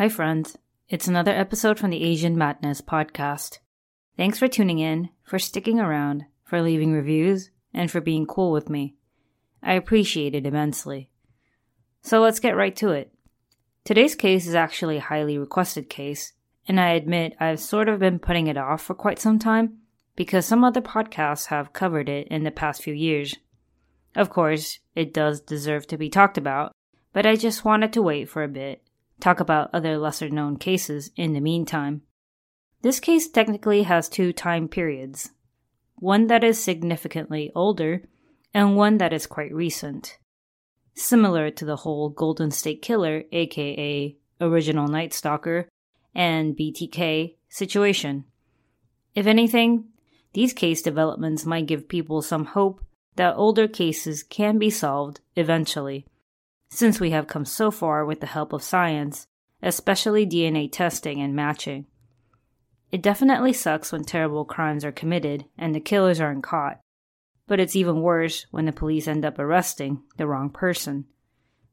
Hi, friends. It's another episode from the Asian Madness podcast. Thanks for tuning in, for sticking around, for leaving reviews, and for being cool with me. I appreciate it immensely. So let's get right to it. Today's case is actually a highly requested case, and I admit I've sort of been putting it off for quite some time because some other podcasts have covered it in the past few years. Of course, it does deserve to be talked about, but I just wanted to wait for a bit talk about other lesser known cases in the meantime. This case technically has two time periods one that is significantly older, and one that is quite recent. Similar to the whole Golden State Killer, aka Original Night Stalker, and BTK situation. If anything, these case developments might give people some hope that older cases can be solved eventually since we have come so far with the help of science, especially DNA testing and matching. It definitely sucks when terrible crimes are committed and the killers aren't caught, but it's even worse when the police end up arresting the wrong person.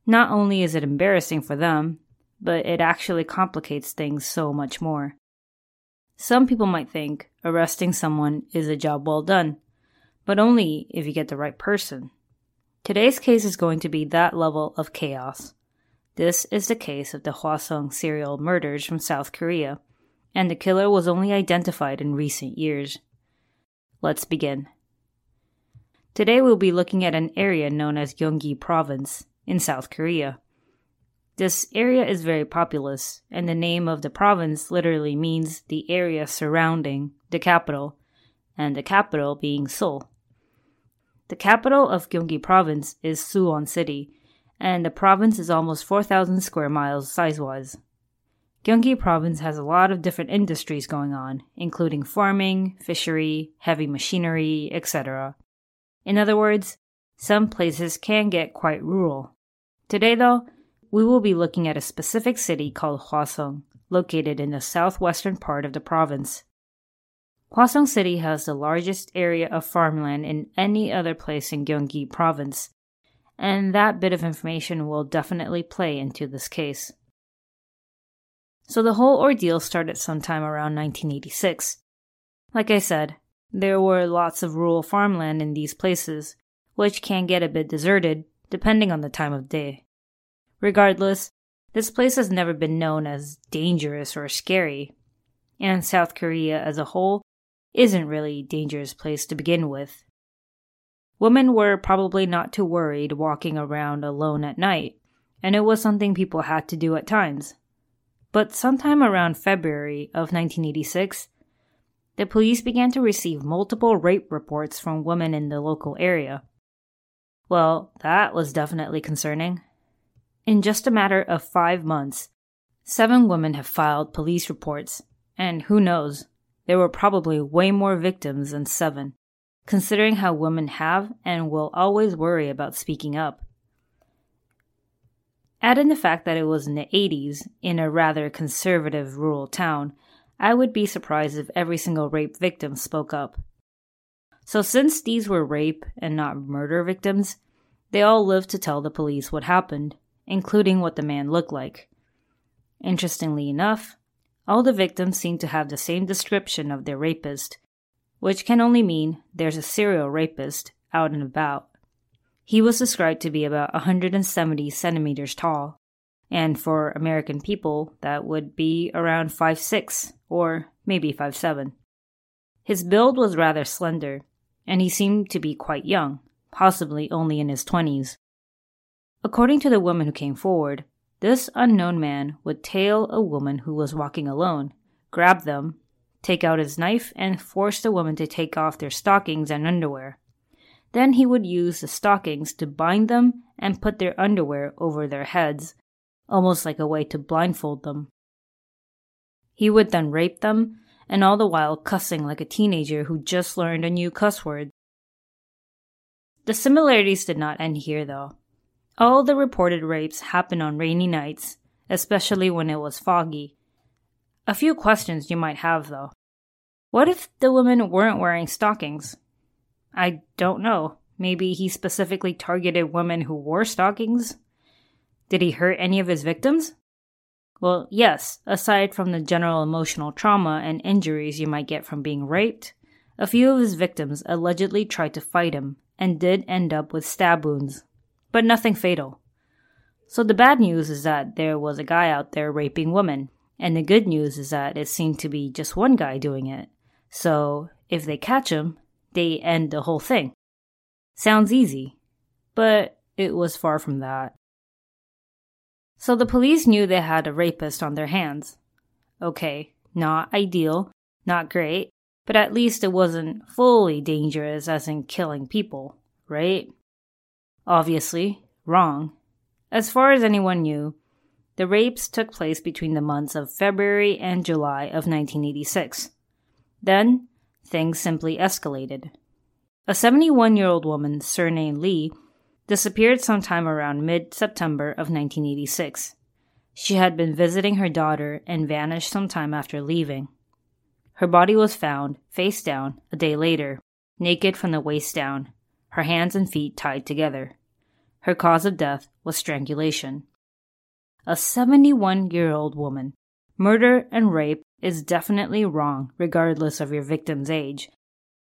Not only is it embarrassing for them, but it actually complicates things so much more. Some people might think arresting someone is a job well done, but only if you get the right person. Today's case is going to be that level of chaos. This is the case of the Hwaseong serial murders from South Korea, and the killer was only identified in recent years. Let's begin. Today we'll be looking at an area known as Gyeonggi Province in South Korea. This area is very populous, and the name of the province literally means the area surrounding the capital, and the capital being Seoul. The capital of Gyeonggi Province is Suwon City, and the province is almost 4,000 square miles size wise. Gyeonggi Province has a lot of different industries going on, including farming, fishery, heavy machinery, etc. In other words, some places can get quite rural. Today, though, we will be looking at a specific city called Hwaseong, located in the southwestern part of the province. Hwaseong City has the largest area of farmland in any other place in Gyeonggi province, and that bit of information will definitely play into this case. So the whole ordeal started sometime around 1986. Like I said, there were lots of rural farmland in these places, which can get a bit deserted depending on the time of day. Regardless, this place has never been known as dangerous or scary, and South Korea as a whole isn't really a dangerous place to begin with. Women were probably not too worried walking around alone at night, and it was something people had to do at times. But sometime around February of 1986, the police began to receive multiple rape reports from women in the local area. Well, that was definitely concerning. In just a matter of five months, seven women have filed police reports, and who knows, there were probably way more victims than seven, considering how women have and will always worry about speaking up. Add in the fact that it was in the 80s, in a rather conservative rural town, I would be surprised if every single rape victim spoke up. So, since these were rape and not murder victims, they all lived to tell the police what happened, including what the man looked like. Interestingly enough, all the victims seem to have the same description of their rapist, which can only mean there's a serial rapist out and about. He was described to be about 170 centimeters tall, and for American people, that would be around 5'6 or maybe 5'7. His build was rather slender, and he seemed to be quite young, possibly only in his 20s. According to the woman who came forward, this unknown man would tail a woman who was walking alone, grab them, take out his knife, and force the woman to take off their stockings and underwear. Then he would use the stockings to bind them and put their underwear over their heads, almost like a way to blindfold them. He would then rape them, and all the while cussing like a teenager who just learned a new cuss word. The similarities did not end here, though. All the reported rapes happened on rainy nights, especially when it was foggy. A few questions you might have, though. What if the women weren't wearing stockings? I don't know. Maybe he specifically targeted women who wore stockings? Did he hurt any of his victims? Well, yes, aside from the general emotional trauma and injuries you might get from being raped, a few of his victims allegedly tried to fight him and did end up with stab wounds but nothing fatal. So the bad news is that there was a guy out there raping women, and the good news is that it seemed to be just one guy doing it. So if they catch him, they end the whole thing. Sounds easy, but it was far from that. So the police knew they had a rapist on their hands. Okay, not ideal, not great, but at least it wasn't fully dangerous as in killing people, right? Obviously, wrong. As far as anyone knew, the rapes took place between the months of February and July of 1986. Then, things simply escalated. A 71 year old woman, surnamed Lee, disappeared sometime around mid September of 1986. She had been visiting her daughter and vanished sometime after leaving. Her body was found, face down, a day later, naked from the waist down, her hands and feet tied together. Her cause of death was strangulation. A 71 year old woman. Murder and rape is definitely wrong, regardless of your victim's age.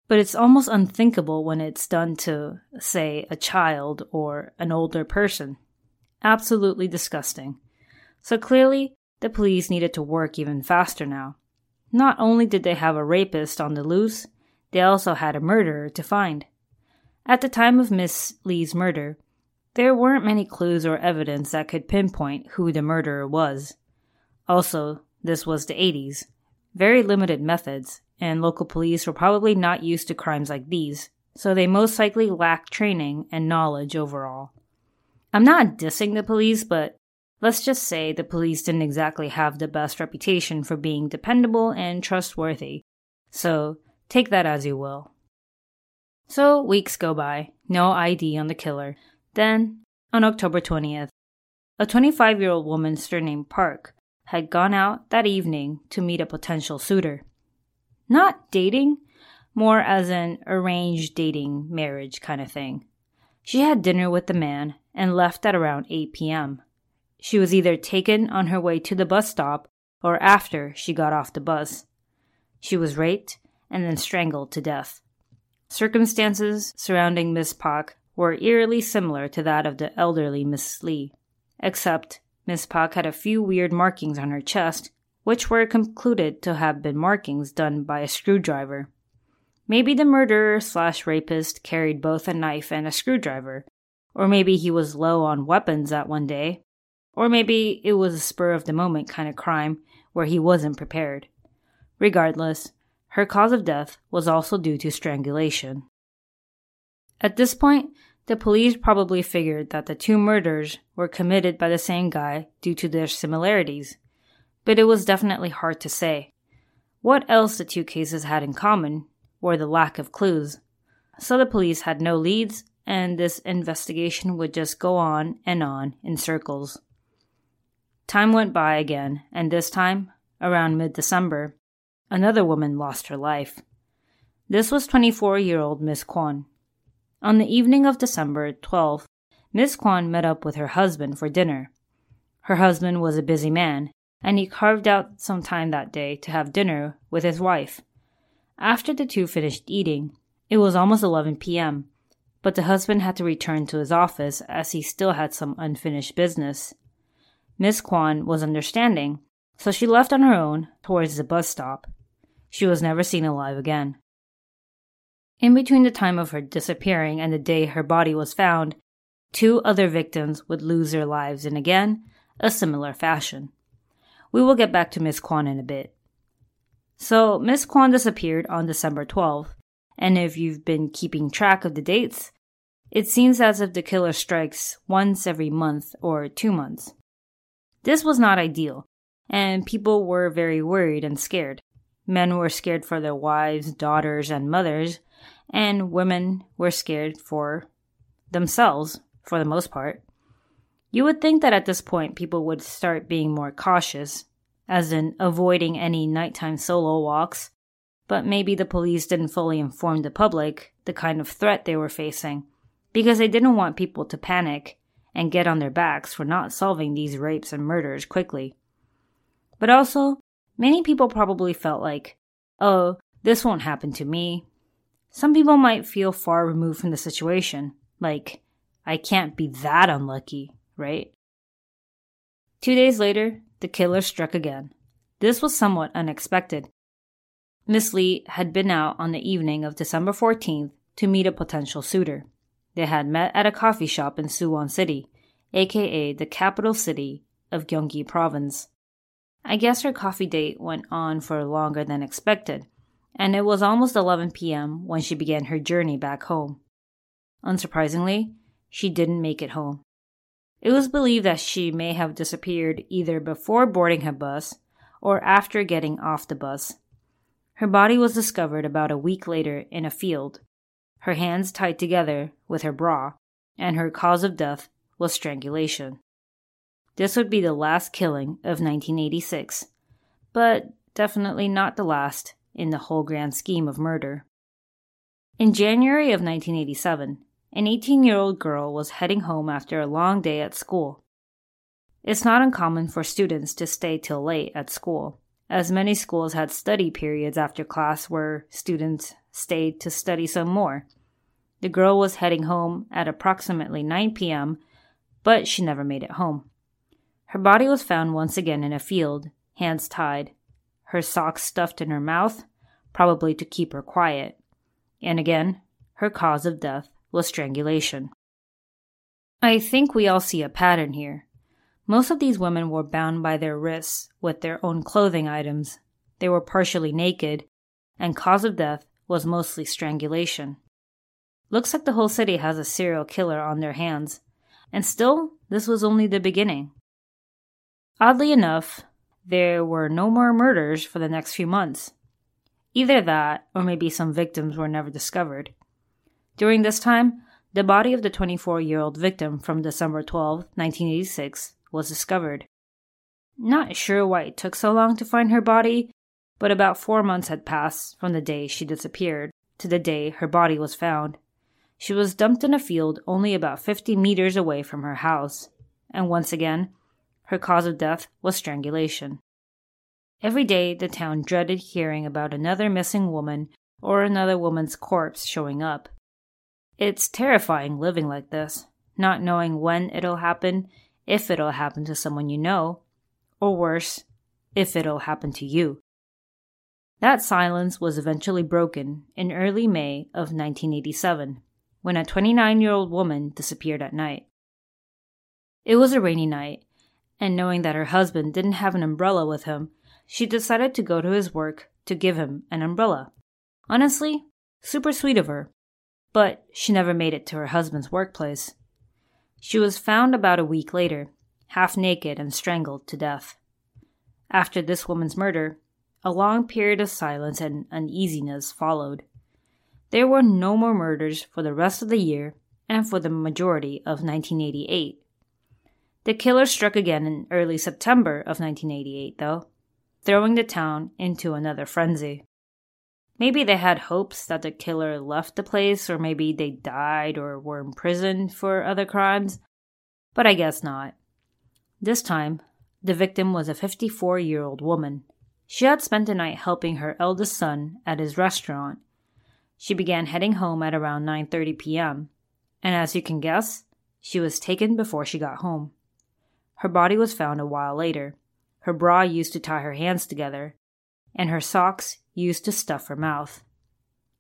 But it's almost unthinkable when it's done to, say, a child or an older person. Absolutely disgusting. So clearly, the police needed to work even faster now. Not only did they have a rapist on the loose, they also had a murderer to find. At the time of Miss Lee's murder, there weren't many clues or evidence that could pinpoint who the murderer was. Also, this was the 80s. Very limited methods, and local police were probably not used to crimes like these, so they most likely lacked training and knowledge overall. I'm not dissing the police, but let's just say the police didn't exactly have the best reputation for being dependable and trustworthy. So take that as you will. So weeks go by, no ID on the killer. Then, on October 20th, a 25 year old woman surnamed Park had gone out that evening to meet a potential suitor. Not dating, more as an arranged dating marriage kind of thing. She had dinner with the man and left at around 8 p.m. She was either taken on her way to the bus stop or after she got off the bus. She was raped and then strangled to death. Circumstances surrounding Miss Park were eerily similar to that of the elderly Miss Lee, except Miss Park had a few weird markings on her chest, which were concluded to have been markings done by a screwdriver. Maybe the murderer slash rapist carried both a knife and a screwdriver, or maybe he was low on weapons that one day, or maybe it was a spur of the moment kind of crime where he wasn't prepared. Regardless, her cause of death was also due to strangulation. At this point, the police probably figured that the two murders were committed by the same guy due to their similarities, but it was definitely hard to say. What else the two cases had in common were the lack of clues. So the police had no leads, and this investigation would just go on and on in circles. Time went by again, and this time, around mid December, another woman lost her life. This was 24 year old Miss Kwan. On the evening of December 12th, Miss Kwan met up with her husband for dinner. Her husband was a busy man, and he carved out some time that day to have dinner with his wife. After the two finished eating, it was almost 11 p.m., but the husband had to return to his office as he still had some unfinished business. Miss Kwan was understanding, so she left on her own towards the bus stop. She was never seen alive again. In between the time of her disappearing and the day her body was found, two other victims would lose their lives in again a similar fashion. We will get back to Miss Kwan in a bit. So, Miss Kwan disappeared on December 12th, and if you've been keeping track of the dates, it seems as if the killer strikes once every month or two months. This was not ideal, and people were very worried and scared. Men were scared for their wives, daughters, and mothers, and women were scared for themselves, for the most part. You would think that at this point people would start being more cautious, as in avoiding any nighttime solo walks, but maybe the police didn't fully inform the public the kind of threat they were facing, because they didn't want people to panic and get on their backs for not solving these rapes and murders quickly. But also, many people probably felt like, oh, this won't happen to me. Some people might feel far removed from the situation, like, I can't be that unlucky, right? Two days later, the killer struck again. This was somewhat unexpected. Miss Lee had been out on the evening of December 14th to meet a potential suitor. They had met at a coffee shop in Suwon City, aka the capital city of Gyeonggi Province. I guess her coffee date went on for longer than expected, and it was almost 11 p.m. when she began her journey back home. Unsurprisingly, she didn't make it home. It was believed that she may have disappeared either before boarding her bus or after getting off the bus. Her body was discovered about a week later in a field, her hands tied together with her bra, and her cause of death was strangulation. This would be the last killing of 1986, but definitely not the last in the whole grand scheme of murder. In January of 1987, an 18 year old girl was heading home after a long day at school. It's not uncommon for students to stay till late at school, as many schools had study periods after class where students stayed to study some more. The girl was heading home at approximately 9 p.m., but she never made it home. Her body was found once again in a field, hands tied, her socks stuffed in her mouth, probably to keep her quiet. And again, her cause of death was strangulation. I think we all see a pattern here. Most of these women were bound by their wrists with their own clothing items. They were partially naked, and cause of death was mostly strangulation. Looks like the whole city has a serial killer on their hands, and still, this was only the beginning. Oddly enough, there were no more murders for the next few months. Either that, or maybe some victims were never discovered. During this time, the body of the 24 year old victim from December 12, 1986, was discovered. Not sure why it took so long to find her body, but about four months had passed from the day she disappeared to the day her body was found. She was dumped in a field only about 50 meters away from her house, and once again, her cause of death was strangulation. Every day, the town dreaded hearing about another missing woman or another woman's corpse showing up. It's terrifying living like this, not knowing when it'll happen, if it'll happen to someone you know, or worse, if it'll happen to you. That silence was eventually broken in early May of 1987 when a 29 year old woman disappeared at night. It was a rainy night, and knowing that her husband didn't have an umbrella with him, she decided to go to his work to give him an umbrella. Honestly, super sweet of her. But she never made it to her husband's workplace. She was found about a week later, half naked and strangled to death. After this woman's murder, a long period of silence and uneasiness followed. There were no more murders for the rest of the year and for the majority of 1988. The killer struck again in early September of 1988, though, throwing the town into another frenzy. Maybe they had hopes that the killer left the place, or maybe they died or were imprisoned for other crimes, but I guess not. This time, The victim was a 54 year old woman. She had spent the night helping her eldest son at his restaurant. She began heading home at around 9:30 p.m. And as you can guess, she was taken before she got home. Her body was found a while later, her bra used to tie her hands together, and her socks used to stuff her mouth.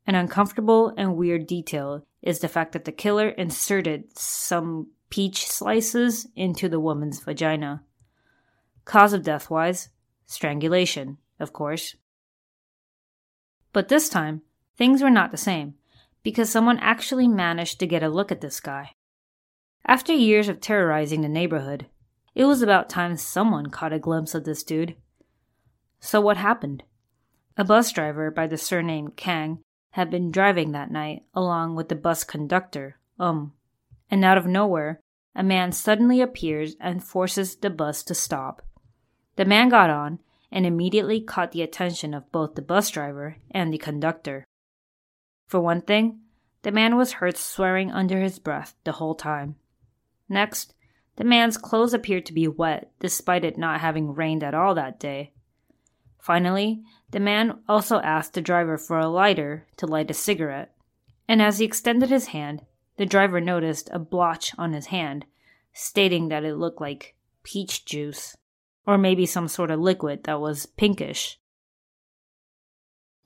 An uncomfortable and weird detail is the fact that the killer inserted some peach slices into the woman's vagina. Cause of death wise, strangulation, of course. But this time, things were not the same, because someone actually managed to get a look at this guy. After years of terrorizing the neighborhood, it was about time someone caught a glimpse of this dude. So what happened? A bus driver by the surname Kang had been driving that night along with the bus conductor, Um, and out of nowhere, a man suddenly appears and forces the bus to stop. The man got on and immediately caught the attention of both the bus driver and the conductor. For one thing, the man was heard swearing under his breath the whole time. Next, the man's clothes appeared to be wet, despite it not having rained at all that day. Finally, the man also asked the driver for a lighter to light a cigarette, and as he extended his hand, the driver noticed a blotch on his hand, stating that it looked like peach juice, or maybe some sort of liquid that was pinkish.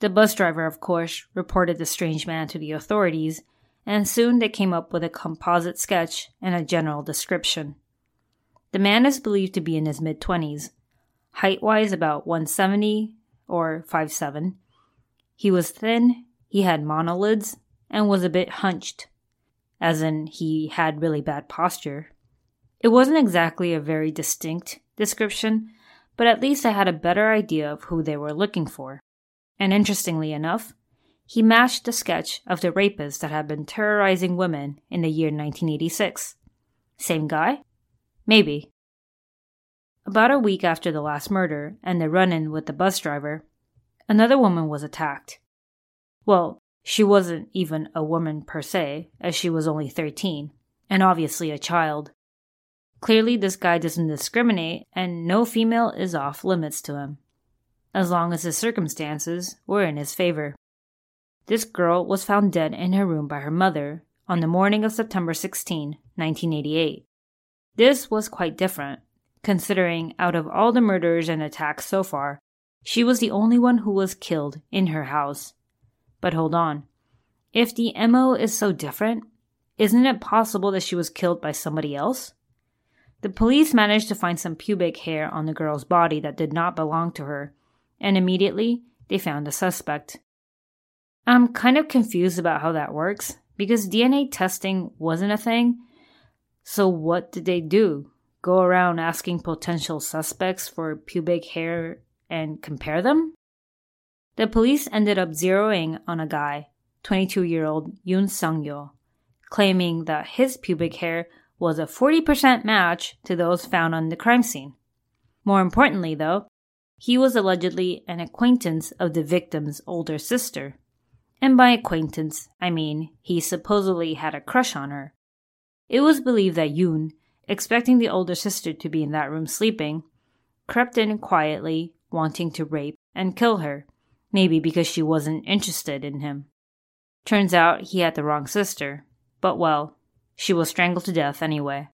The bus driver, of course, reported the strange man to the authorities, and soon they came up with a composite sketch and a general description. The man is believed to be in his mid 20s, height wise about 170 or 5'7. He was thin, he had monolids, and was a bit hunched, as in he had really bad posture. It wasn't exactly a very distinct description, but at least I had a better idea of who they were looking for. And interestingly enough, he matched the sketch of the rapist that had been terrorizing women in the year 1986. Same guy? Maybe. About a week after the last murder and the run in with the bus driver, another woman was attacked. Well, she wasn't even a woman per se, as she was only 13, and obviously a child. Clearly, this guy doesn't discriminate, and no female is off limits to him, as long as his circumstances were in his favor. This girl was found dead in her room by her mother on the morning of September 16, 1988. This was quite different, considering out of all the murders and attacks so far, she was the only one who was killed in her house. But hold on. If the MO is so different, isn't it possible that she was killed by somebody else? The police managed to find some pubic hair on the girl's body that did not belong to her, and immediately they found a suspect. I'm kind of confused about how that works because DNA testing wasn't a thing. So, what did they do? Go around asking potential suspects for pubic hair and compare them? The police ended up zeroing on a guy, 22 year old Yoon Sung Yeo, claiming that his pubic hair was a 40% match to those found on the crime scene. More importantly, though, he was allegedly an acquaintance of the victim's older sister. And by acquaintance, I mean he supposedly had a crush on her. It was believed that Yoon, expecting the older sister to be in that room sleeping, crept in quietly, wanting to rape and kill her, maybe because she wasn't interested in him. Turns out he had the wrong sister, but well, she was strangled to death anyway.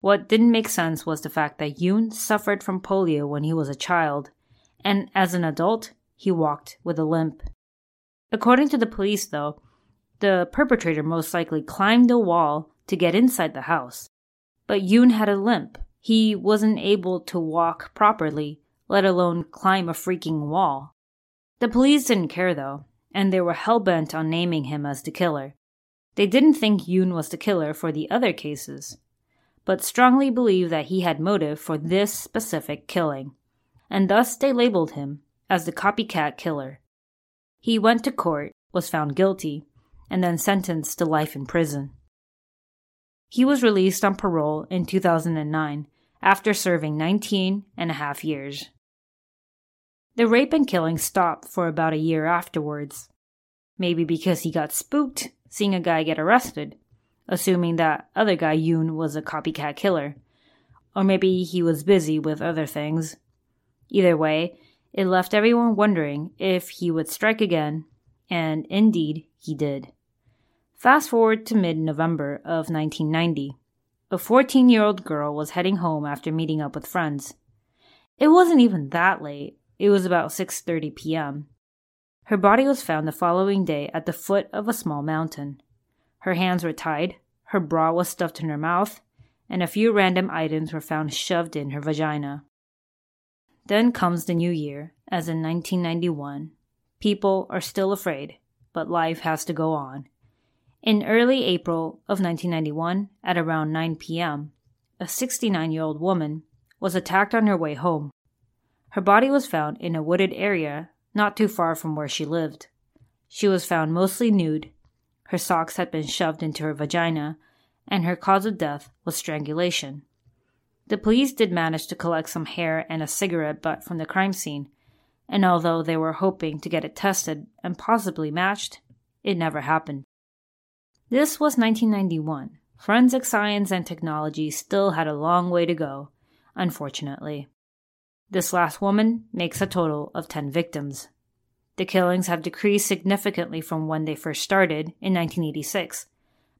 What didn't make sense was the fact that Yoon suffered from polio when he was a child, and as an adult, he walked with a limp. According to the police, though, the perpetrator most likely climbed the wall to get inside the house. But Yoon had a limp. He wasn't able to walk properly, let alone climb a freaking wall. The police didn't care, though, and they were hell bent on naming him as the killer. They didn't think Yoon was the killer for the other cases, but strongly believed that he had motive for this specific killing, and thus they labeled him as the copycat killer. He went to court, was found guilty, and then sentenced to life in prison. He was released on parole in 2009 after serving 19 and a half years. The rape and killing stopped for about a year afterwards. Maybe because he got spooked seeing a guy get arrested, assuming that other guy Yoon was a copycat killer, or maybe he was busy with other things. Either way, it left everyone wondering if he would strike again, and indeed he did. Fast forward to mid November of 1990. A 14 year old girl was heading home after meeting up with friends. It wasn't even that late. It was about 6:30 p.m. Her body was found the following day at the foot of a small mountain. Her hands were tied, her bra was stuffed in her mouth, and a few random items were found shoved in her vagina. Then comes the new year, as in 1991. People are still afraid, but life has to go on. In early April of 1991, at around 9 p.m., a 69 year old woman was attacked on her way home. Her body was found in a wooded area not too far from where she lived. She was found mostly nude. Her socks had been shoved into her vagina, and her cause of death was strangulation. The police did manage to collect some hair and a cigarette butt from the crime scene, and although they were hoping to get it tested and possibly matched, it never happened. This was 1991. Forensic science and technology still had a long way to go, unfortunately. This last woman makes a total of 10 victims. The killings have decreased significantly from when they first started in 1986,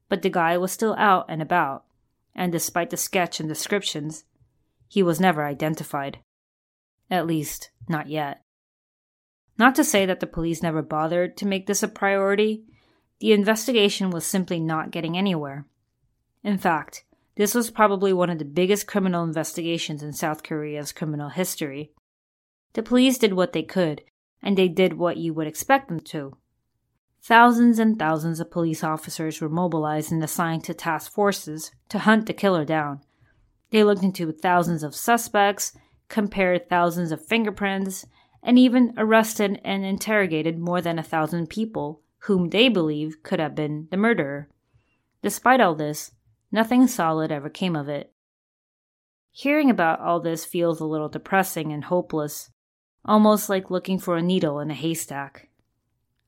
but the guy was still out and about, and despite the sketch and descriptions, he was never identified. At least, not yet. Not to say that the police never bothered to make this a priority, the investigation was simply not getting anywhere. In fact, this was probably one of the biggest criminal investigations in South Korea's criminal history. The police did what they could, and they did what you would expect them to. Thousands and thousands of police officers were mobilized and assigned to task forces to hunt the killer down. They looked into thousands of suspects, compared thousands of fingerprints, and even arrested and interrogated more than a thousand people whom they believe could have been the murderer. Despite all this, nothing solid ever came of it. Hearing about all this feels a little depressing and hopeless, almost like looking for a needle in a haystack.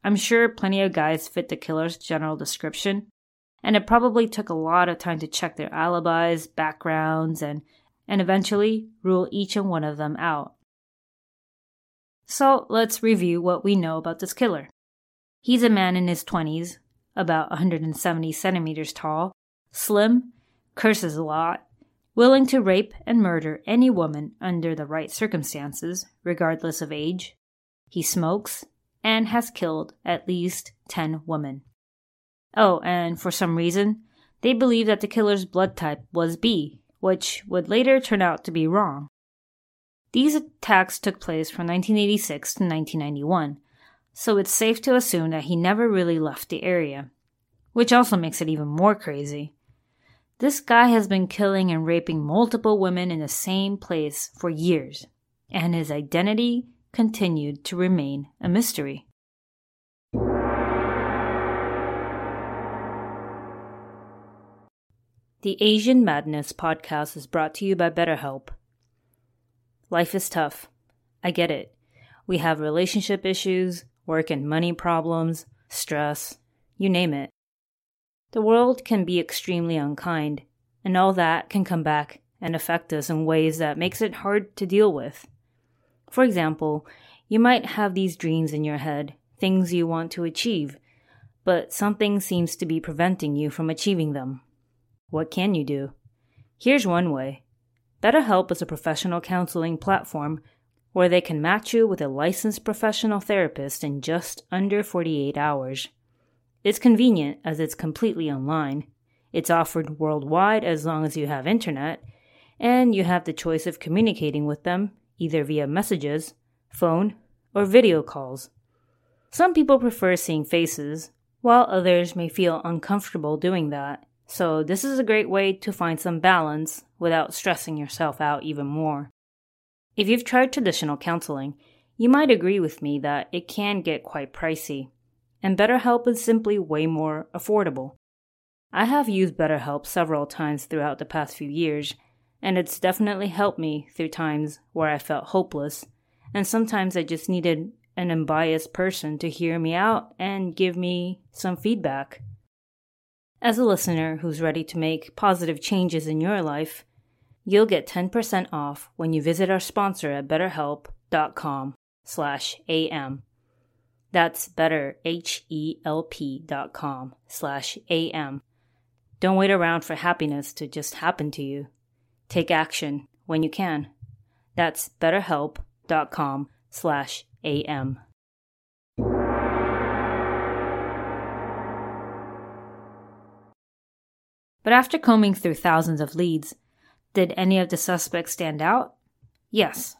I'm sure plenty of guys fit the killer's general description, and it probably took a lot of time to check their alibis, backgrounds, and, and eventually rule each and one of them out. So let's review what we know about this killer. He's a man in his 20s, about 170 centimeters tall, slim, curses a lot, willing to rape and murder any woman under the right circumstances, regardless of age. He smokes, and has killed at least 10 women. Oh, and for some reason, they believe that the killer's blood type was B, which would later turn out to be wrong. These attacks took place from 1986 to 1991, so it's safe to assume that he never really left the area, which also makes it even more crazy. This guy has been killing and raping multiple women in the same place for years, and his identity continued to remain a mystery. The Asian Madness podcast is brought to you by BetterHelp. Life is tough. I get it. We have relationship issues, work and money problems, stress, you name it. The world can be extremely unkind, and all that can come back and affect us in ways that makes it hard to deal with. For example, you might have these dreams in your head, things you want to achieve, but something seems to be preventing you from achieving them. What can you do? Here's one way BetterHelp is a professional counseling platform where they can match you with a licensed professional therapist in just under 48 hours. It's convenient as it's completely online. It's offered worldwide as long as you have internet, and you have the choice of communicating with them either via messages, phone, or video calls. Some people prefer seeing faces, while others may feel uncomfortable doing that. So, this is a great way to find some balance without stressing yourself out even more. If you've tried traditional counseling, you might agree with me that it can get quite pricey, and BetterHelp is simply way more affordable. I have used BetterHelp several times throughout the past few years, and it's definitely helped me through times where I felt hopeless, and sometimes I just needed an unbiased person to hear me out and give me some feedback. As a listener who's ready to make positive changes in your life, You'll get 10% off when you visit our sponsor at betterhelp.com slash am. That's better, H-E-L-P dot com slash am. Don't wait around for happiness to just happen to you. Take action when you can. That's betterhelp.com slash am. But after combing through thousands of leads, did any of the suspects stand out? Yes.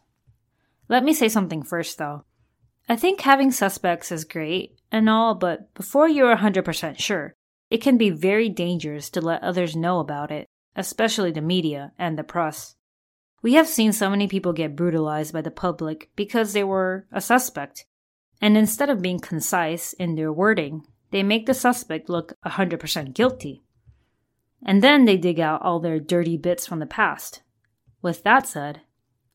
Let me say something first, though. I think having suspects is great and all, but before you're 100% sure, it can be very dangerous to let others know about it, especially the media and the press. We have seen so many people get brutalized by the public because they were a suspect, and instead of being concise in their wording, they make the suspect look 100% guilty. And then they dig out all their dirty bits from the past. With that said,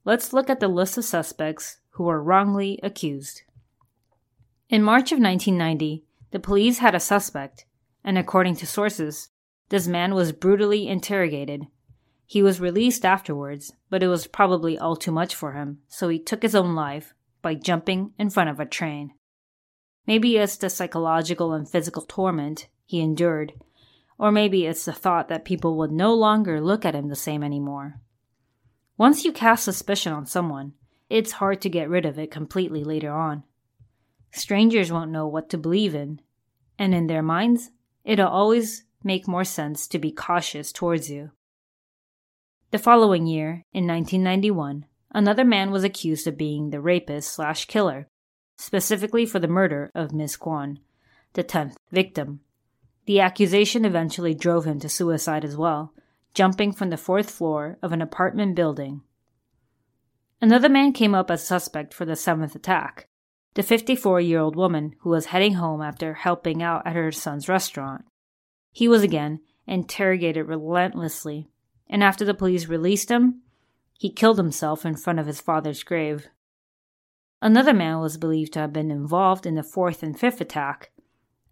let's look at the list of suspects who were wrongly accused. In March of 1990, the police had a suspect, and according to sources, this man was brutally interrogated. He was released afterwards, but it was probably all too much for him, so he took his own life by jumping in front of a train. Maybe it's the psychological and physical torment he endured or maybe it's the thought that people would no longer look at him the same anymore. Once you cast suspicion on someone, it's hard to get rid of it completely later on. Strangers won't know what to believe in, and in their minds, it'll always make more sense to be cautious towards you. The following year, in 1991, another man was accused of being the rapist slash killer, specifically for the murder of Miss Kwan, the 10th victim. The accusation eventually drove him to suicide as well, jumping from the fourth floor of an apartment building. Another man came up as suspect for the seventh attack the 54 year old woman who was heading home after helping out at her son's restaurant. He was again interrogated relentlessly, and after the police released him, he killed himself in front of his father's grave. Another man was believed to have been involved in the fourth and fifth attack,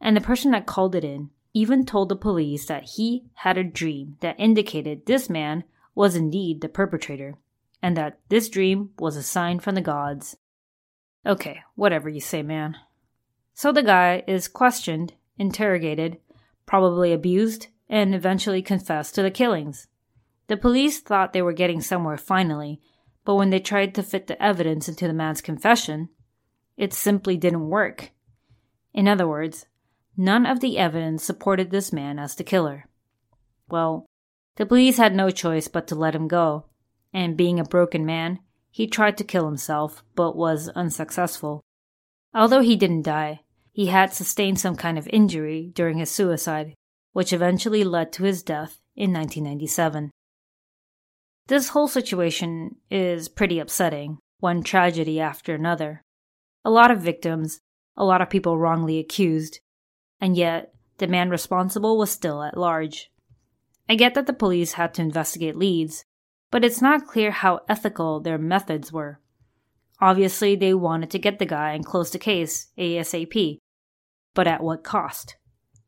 and the person that called it in even told the police that he had a dream that indicated this man was indeed the perpetrator, and that this dream was a sign from the gods. Okay, whatever you say, man. So the guy is questioned, interrogated, probably abused, and eventually confessed to the killings. The police thought they were getting somewhere finally, but when they tried to fit the evidence into the man's confession, it simply didn't work. In other words, None of the evidence supported this man as the killer. Well, the police had no choice but to let him go, and being a broken man, he tried to kill himself but was unsuccessful. Although he didn't die, he had sustained some kind of injury during his suicide, which eventually led to his death in 1997. This whole situation is pretty upsetting, one tragedy after another. A lot of victims, a lot of people wrongly accused, and yet the man responsible was still at large. I get that the police had to investigate leads, but it's not clear how ethical their methods were. Obviously, they wanted to get the guy and close the case ASAP, but at what cost?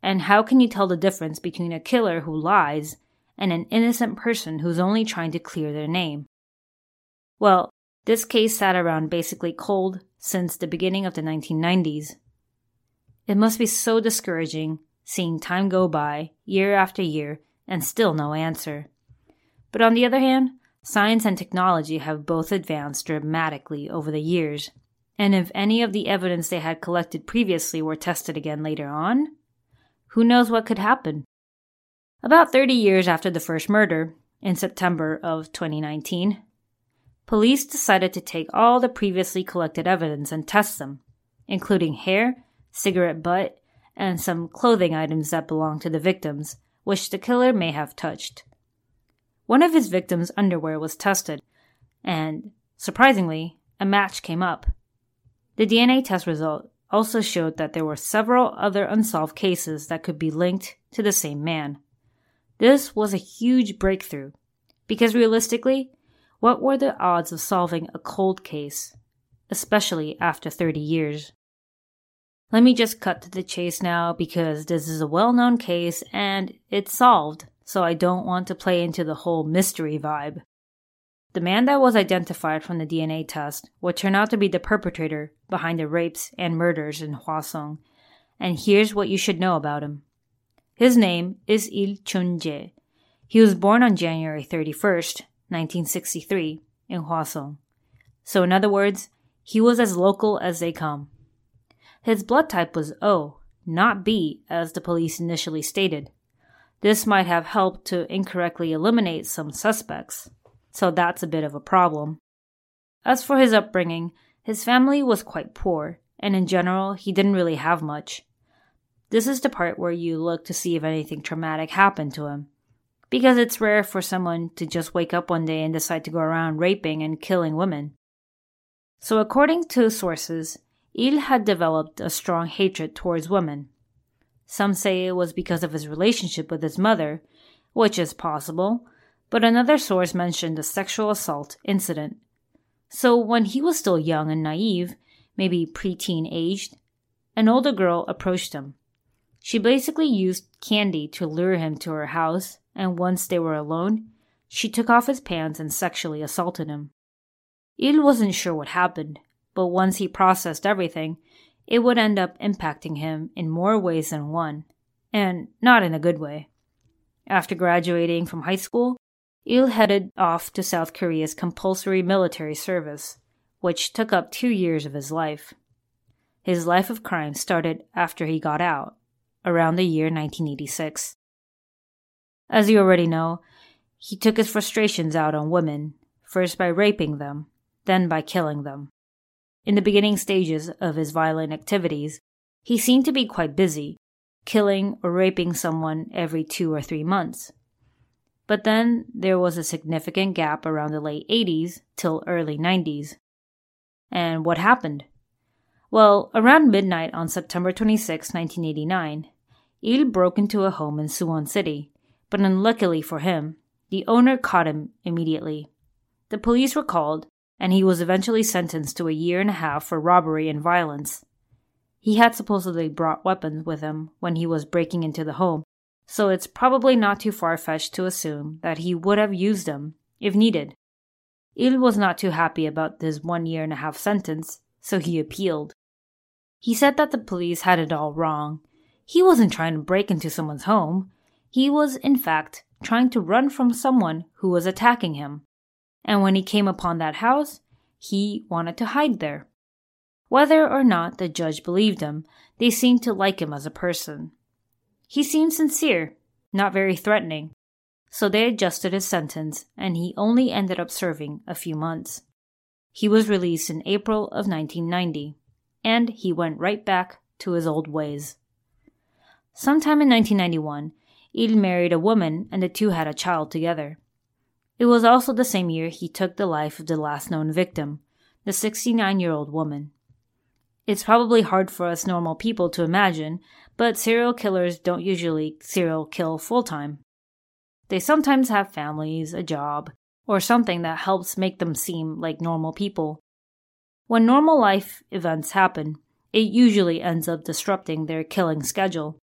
And how can you tell the difference between a killer who lies and an innocent person who's only trying to clear their name? Well, this case sat around basically cold since the beginning of the 1990s, it must be so discouraging seeing time go by, year after year, and still no answer. But on the other hand, science and technology have both advanced dramatically over the years, and if any of the evidence they had collected previously were tested again later on, who knows what could happen? About 30 years after the first murder, in September of 2019, police decided to take all the previously collected evidence and test them, including hair cigarette butt, and some clothing items that belonged to the victims, which the killer may have touched. One of his victims' underwear was tested, and, surprisingly, a match came up. The DNA test result also showed that there were several other unsolved cases that could be linked to the same man. This was a huge breakthrough, because realistically, what were the odds of solving a cold case, especially after 30 years? Let me just cut to the chase now because this is a well known case and it's solved, so I don't want to play into the whole mystery vibe. The man that was identified from the DNA test would turn out to be the perpetrator behind the rapes and murders in Hwaseong, and here's what you should know about him. His name is Il Chun-jae. He was born on January 31st, 1963, in Hwaseong. So in other words, he was as local as they come. His blood type was O, not B, as the police initially stated. This might have helped to incorrectly eliminate some suspects, so that's a bit of a problem. As for his upbringing, his family was quite poor, and in general, he didn't really have much. This is the part where you look to see if anything traumatic happened to him. Because it's rare for someone to just wake up one day and decide to go around raping and killing women. So, according to sources, Il had developed a strong hatred towards women. Some say it was because of his relationship with his mother, which is possible, but another source mentioned a sexual assault incident. So, when he was still young and naive, maybe preteen aged, an older girl approached him. She basically used candy to lure him to her house, and once they were alone, she took off his pants and sexually assaulted him. Il wasn't sure what happened, but once he processed everything, it would end up impacting him in more ways than one, and not in a good way. After graduating from high school, Il headed off to South Korea's compulsory military service, which took up two years of his life. His life of crime started after he got out, around the year 1986. As you already know, he took his frustrations out on women, first by raping them, then by killing them. In the beginning stages of his violent activities, he seemed to be quite busy, killing or raping someone every two or three months. But then there was a significant gap around the late 80s till early 90s. And what happened? Well, around midnight on September 26, 1989, Il broke into a home in Suwon City, but unluckily for him, the owner caught him immediately. The police were called, and he was eventually sentenced to a year and a half for robbery and violence. He had supposedly brought weapons with him when he was breaking into the home, so it's probably not too far fetched to assume that he would have used them if needed. Il was not too happy about this one year and a half sentence, so he appealed. He said that the police had it all wrong. He wasn't trying to break into someone's home. He was, in fact, trying to run from someone who was attacking him. And when he came upon that house, he wanted to hide there. Whether or not the judge believed him, they seemed to like him as a person. He seemed sincere, not very threatening, so they adjusted his sentence and he only ended up serving a few months. He was released in April of 1990 and he went right back to his old ways. Sometime in 1991, Il married a woman and the two had a child together. It was also the same year he took the life of the last known victim, the 69 year old woman. It's probably hard for us normal people to imagine, but serial killers don't usually serial kill full time. They sometimes have families, a job, or something that helps make them seem like normal people. When normal life events happen, it usually ends up disrupting their killing schedule.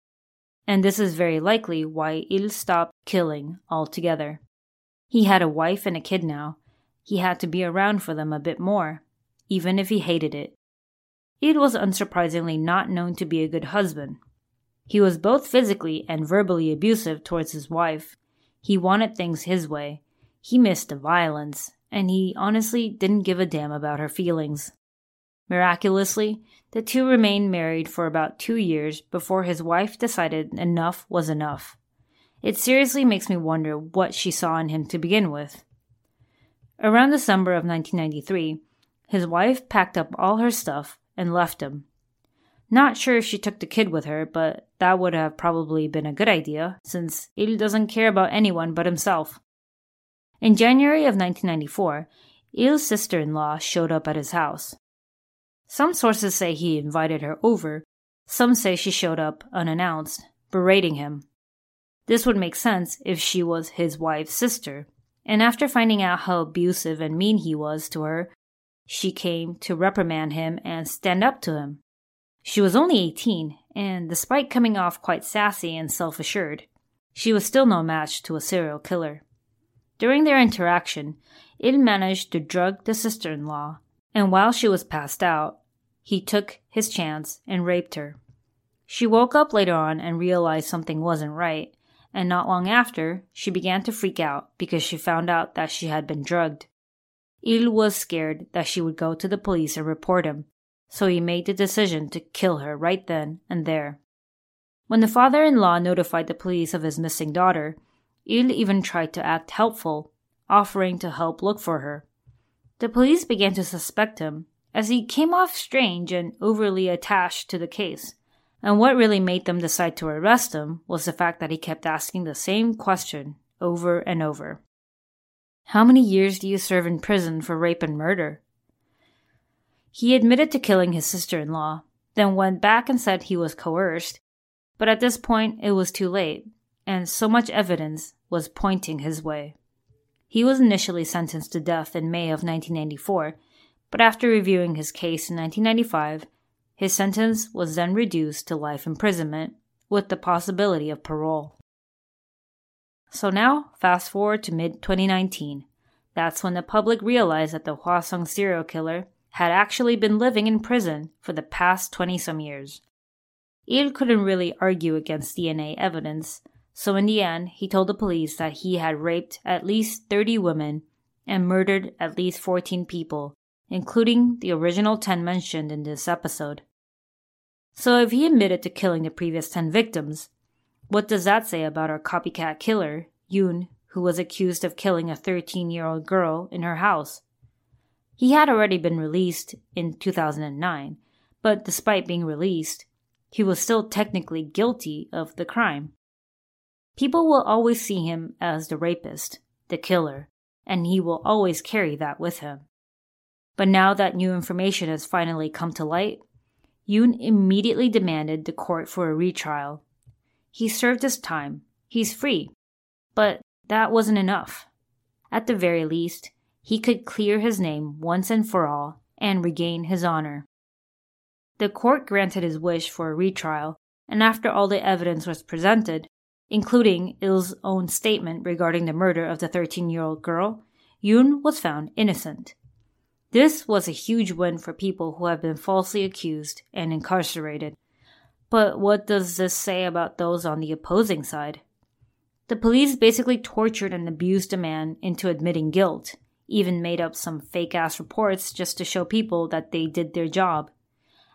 And this is very likely why Il stopped killing altogether. He had a wife and a kid now. He had to be around for them a bit more, even if he hated it. Il was unsurprisingly not known to be a good husband. He was both physically and verbally abusive towards his wife. He wanted things his way. He missed the violence, and he honestly didn't give a damn about her feelings. Miraculously, the two remained married for about two years before his wife decided enough was enough. It seriously makes me wonder what she saw in him to begin with. Around December of 1993, his wife packed up all her stuff and left him. Not sure if she took the kid with her, but that would have probably been a good idea, since Il doesn't care about anyone but himself. In January of 1994, Il's sister in law showed up at his house. Some sources say he invited her over, some say she showed up unannounced, berating him. This would make sense if she was his wife's sister, and after finding out how abusive and mean he was to her, she came to reprimand him and stand up to him. She was only 18, and despite coming off quite sassy and self assured, she was still no match to a serial killer. During their interaction, Il managed to drug the sister in law, and while she was passed out, he took his chance and raped her. She woke up later on and realized something wasn't right, and not long after, she began to freak out because she found out that she had been drugged. Il was scared that she would go to the police and report him, so he made the decision to kill her right then and there. When the father in law notified the police of his missing daughter, Il even tried to act helpful, offering to help look for her. The police began to suspect him, as he came off strange and overly attached to the case. And what really made them decide to arrest him was the fact that he kept asking the same question over and over. How many years do you serve in prison for rape and murder? He admitted to killing his sister in law, then went back and said he was coerced, but at this point it was too late, and so much evidence was pointing his way. He was initially sentenced to death in May of 1994, but after reviewing his case in 1995, his sentence was then reduced to life imprisonment with the possibility of parole. So now, fast forward to mid 2019. That's when the public realized that the Hwaseong serial killer had actually been living in prison for the past 20 some years. Il couldn't really argue against DNA evidence, so in the end, he told the police that he had raped at least 30 women and murdered at least 14 people, including the original 10 mentioned in this episode. So if he admitted to killing the previous 10 victims, what does that say about our copycat killer, Yoon, who was accused of killing a 13 year old girl in her house? He had already been released in 2009, but despite being released, he was still technically guilty of the crime. People will always see him as the rapist, the killer, and he will always carry that with him. But now that new information has finally come to light, Yoon immediately demanded the court for a retrial. He served his time, he's free. But that wasn't enough. At the very least, he could clear his name once and for all and regain his honor. The court granted his wish for a retrial, and after all the evidence was presented, including Il's own statement regarding the murder of the 13 year old girl, Yoon was found innocent. This was a huge win for people who have been falsely accused and incarcerated. But what does this say about those on the opposing side? The police basically tortured and abused a man into admitting guilt, even made up some fake ass reports just to show people that they did their job.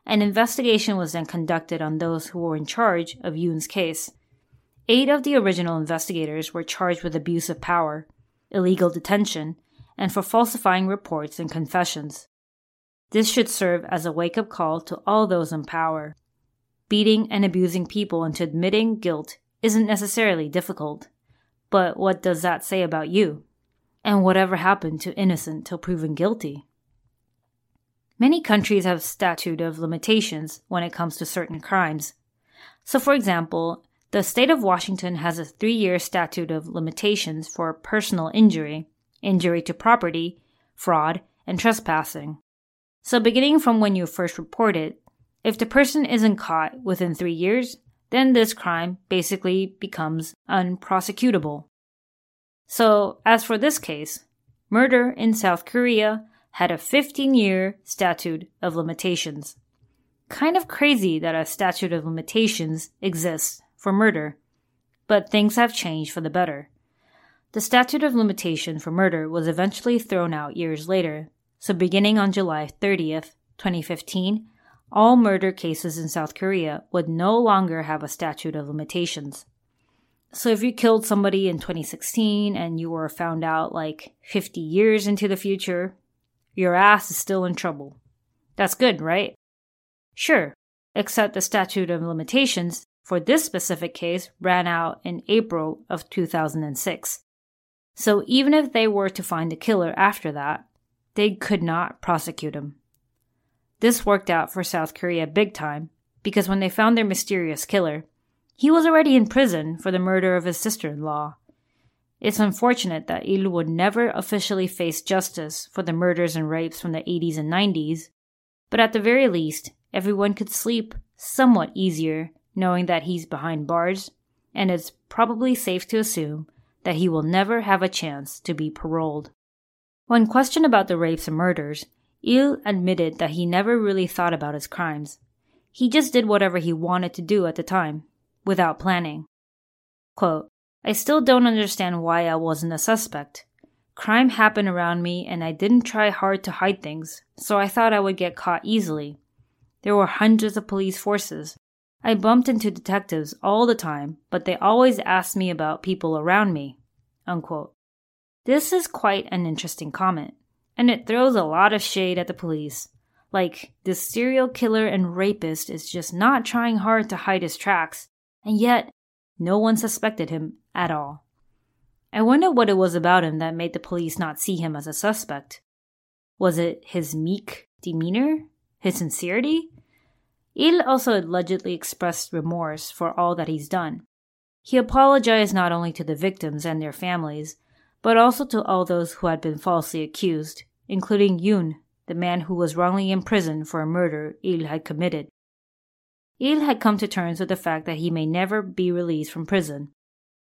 An investigation was then conducted on those who were in charge of Yoon's case. Eight of the original investigators were charged with abuse of power, illegal detention, and for falsifying reports and confessions. This should serve as a wake up call to all those in power. Beating and abusing people into admitting guilt isn't necessarily difficult, but what does that say about you? And whatever happened to innocent till proven guilty? Many countries have statute of limitations when it comes to certain crimes. So, for example, the state of Washington has a three year statute of limitations for personal injury injury to property, fraud, and trespassing. So, beginning from when you first report it, if the person isn't caught within three years, then this crime basically becomes unprosecutable. So, as for this case, murder in South Korea had a 15 year statute of limitations. Kind of crazy that a statute of limitations exists for murder, but things have changed for the better. The statute of limitation for murder was eventually thrown out years later, so beginning on July 30th, 2015, all murder cases in South Korea would no longer have a statute of limitations. So if you killed somebody in 2016 and you were found out like 50 years into the future, your ass is still in trouble. That's good, right? Sure, except the statute of limitations for this specific case ran out in April of 2006. So even if they were to find the killer after that, they could not prosecute him. This worked out for South Korea big time because when they found their mysterious killer, he was already in prison for the murder of his sister in law. It's unfortunate that Il would never officially face justice for the murders and rapes from the 80s and 90s, but at the very least, everyone could sleep somewhat easier knowing that he's behind bars, and it's probably safe to assume that he will never have a chance to be paroled. When questioned about the rapes and murders, Il admitted that he never really thought about his crimes. He just did whatever he wanted to do at the time, without planning. Quote, I still don't understand why I wasn't a suspect. Crime happened around me and I didn't try hard to hide things, so I thought I would get caught easily. There were hundreds of police forces. I bumped into detectives all the time, but they always asked me about people around me. Unquote. This is quite an interesting comment, and it throws a lot of shade at the police. Like, this serial killer and rapist is just not trying hard to hide his tracks, and yet no one suspected him at all. I wonder what it was about him that made the police not see him as a suspect. Was it his meek demeanor? His sincerity? Il also allegedly expressed remorse for all that he's done. He apologized not only to the victims and their families, but also to all those who had been falsely accused, including Yoon, the man who was wrongly imprisoned for a murder Il had committed. Il had come to terms with the fact that he may never be released from prison.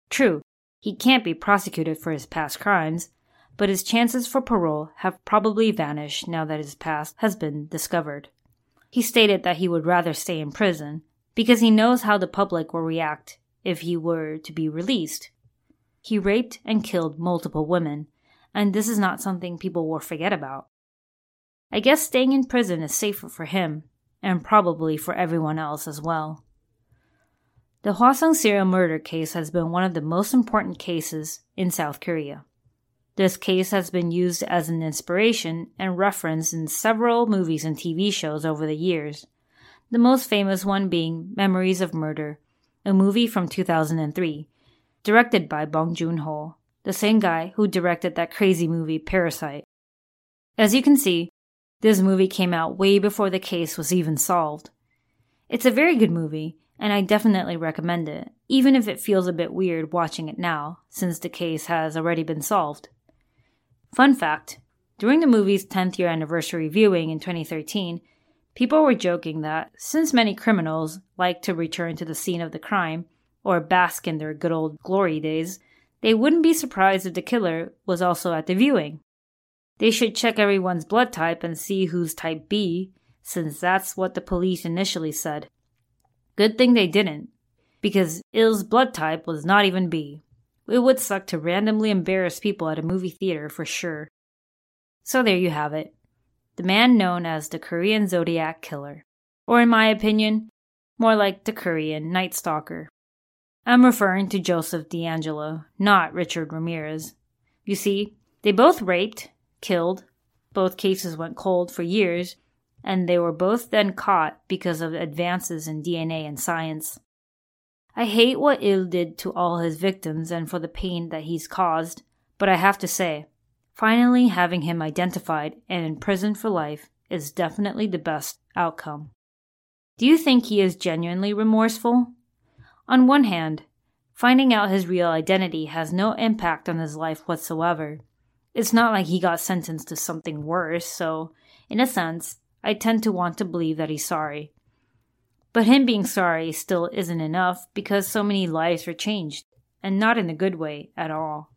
True, he can't be prosecuted for his past crimes, but his chances for parole have probably vanished now that his past has been discovered. He stated that he would rather stay in prison because he knows how the public will react if he were to be released. He raped and killed multiple women, and this is not something people will forget about. I guess staying in prison is safer for him, and probably for everyone else as well. The Hwaseong serial murder case has been one of the most important cases in South Korea. This case has been used as an inspiration and reference in several movies and TV shows over the years, the most famous one being Memories of Murder, a movie from 2003, directed by Bong Joon Ho, the same guy who directed that crazy movie Parasite. As you can see, this movie came out way before the case was even solved. It's a very good movie, and I definitely recommend it, even if it feels a bit weird watching it now, since the case has already been solved. Fun fact during the movie's 10th year anniversary viewing in 2013, people were joking that since many criminals like to return to the scene of the crime or bask in their good old glory days, they wouldn't be surprised if the killer was also at the viewing. They should check everyone's blood type and see who's type B, since that's what the police initially said. Good thing they didn't, because Il's blood type was not even B. It would suck to randomly embarrass people at a movie theater for sure. So there you have it. The man known as the Korean Zodiac Killer. Or, in my opinion, more like the Korean Night Stalker. I'm referring to Joseph DeAngelo, not Richard Ramirez. You see, they both raped, killed, both cases went cold for years, and they were both then caught because of advances in DNA and science. I hate what Il did to all his victims and for the pain that he's caused, but I have to say, finally having him identified and imprisoned for life is definitely the best outcome. Do you think he is genuinely remorseful? On one hand, finding out his real identity has no impact on his life whatsoever. It's not like he got sentenced to something worse, so, in a sense, I tend to want to believe that he's sorry. But him being sorry still isn't enough because so many lives were changed, and not in a good way at all.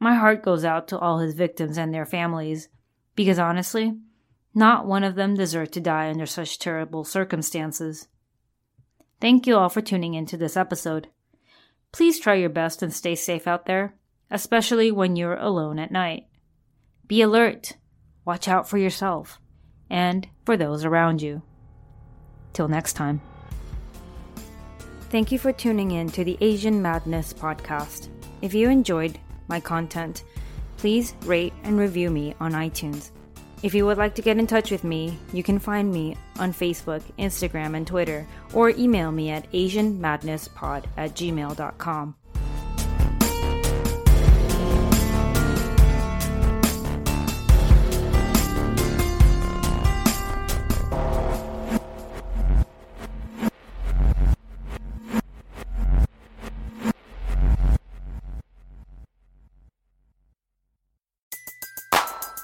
My heart goes out to all his victims and their families, because honestly, not one of them deserved to die under such terrible circumstances. Thank you all for tuning in to this episode. Please try your best and stay safe out there, especially when you're alone at night. Be alert, watch out for yourself, and for those around you. Till next time. Thank you for tuning in to the Asian Madness podcast. If you enjoyed my content, please rate and review me on iTunes. If you would like to get in touch with me, you can find me on Facebook, Instagram, and Twitter, or email me at AsianMadnessPod at gmail.com.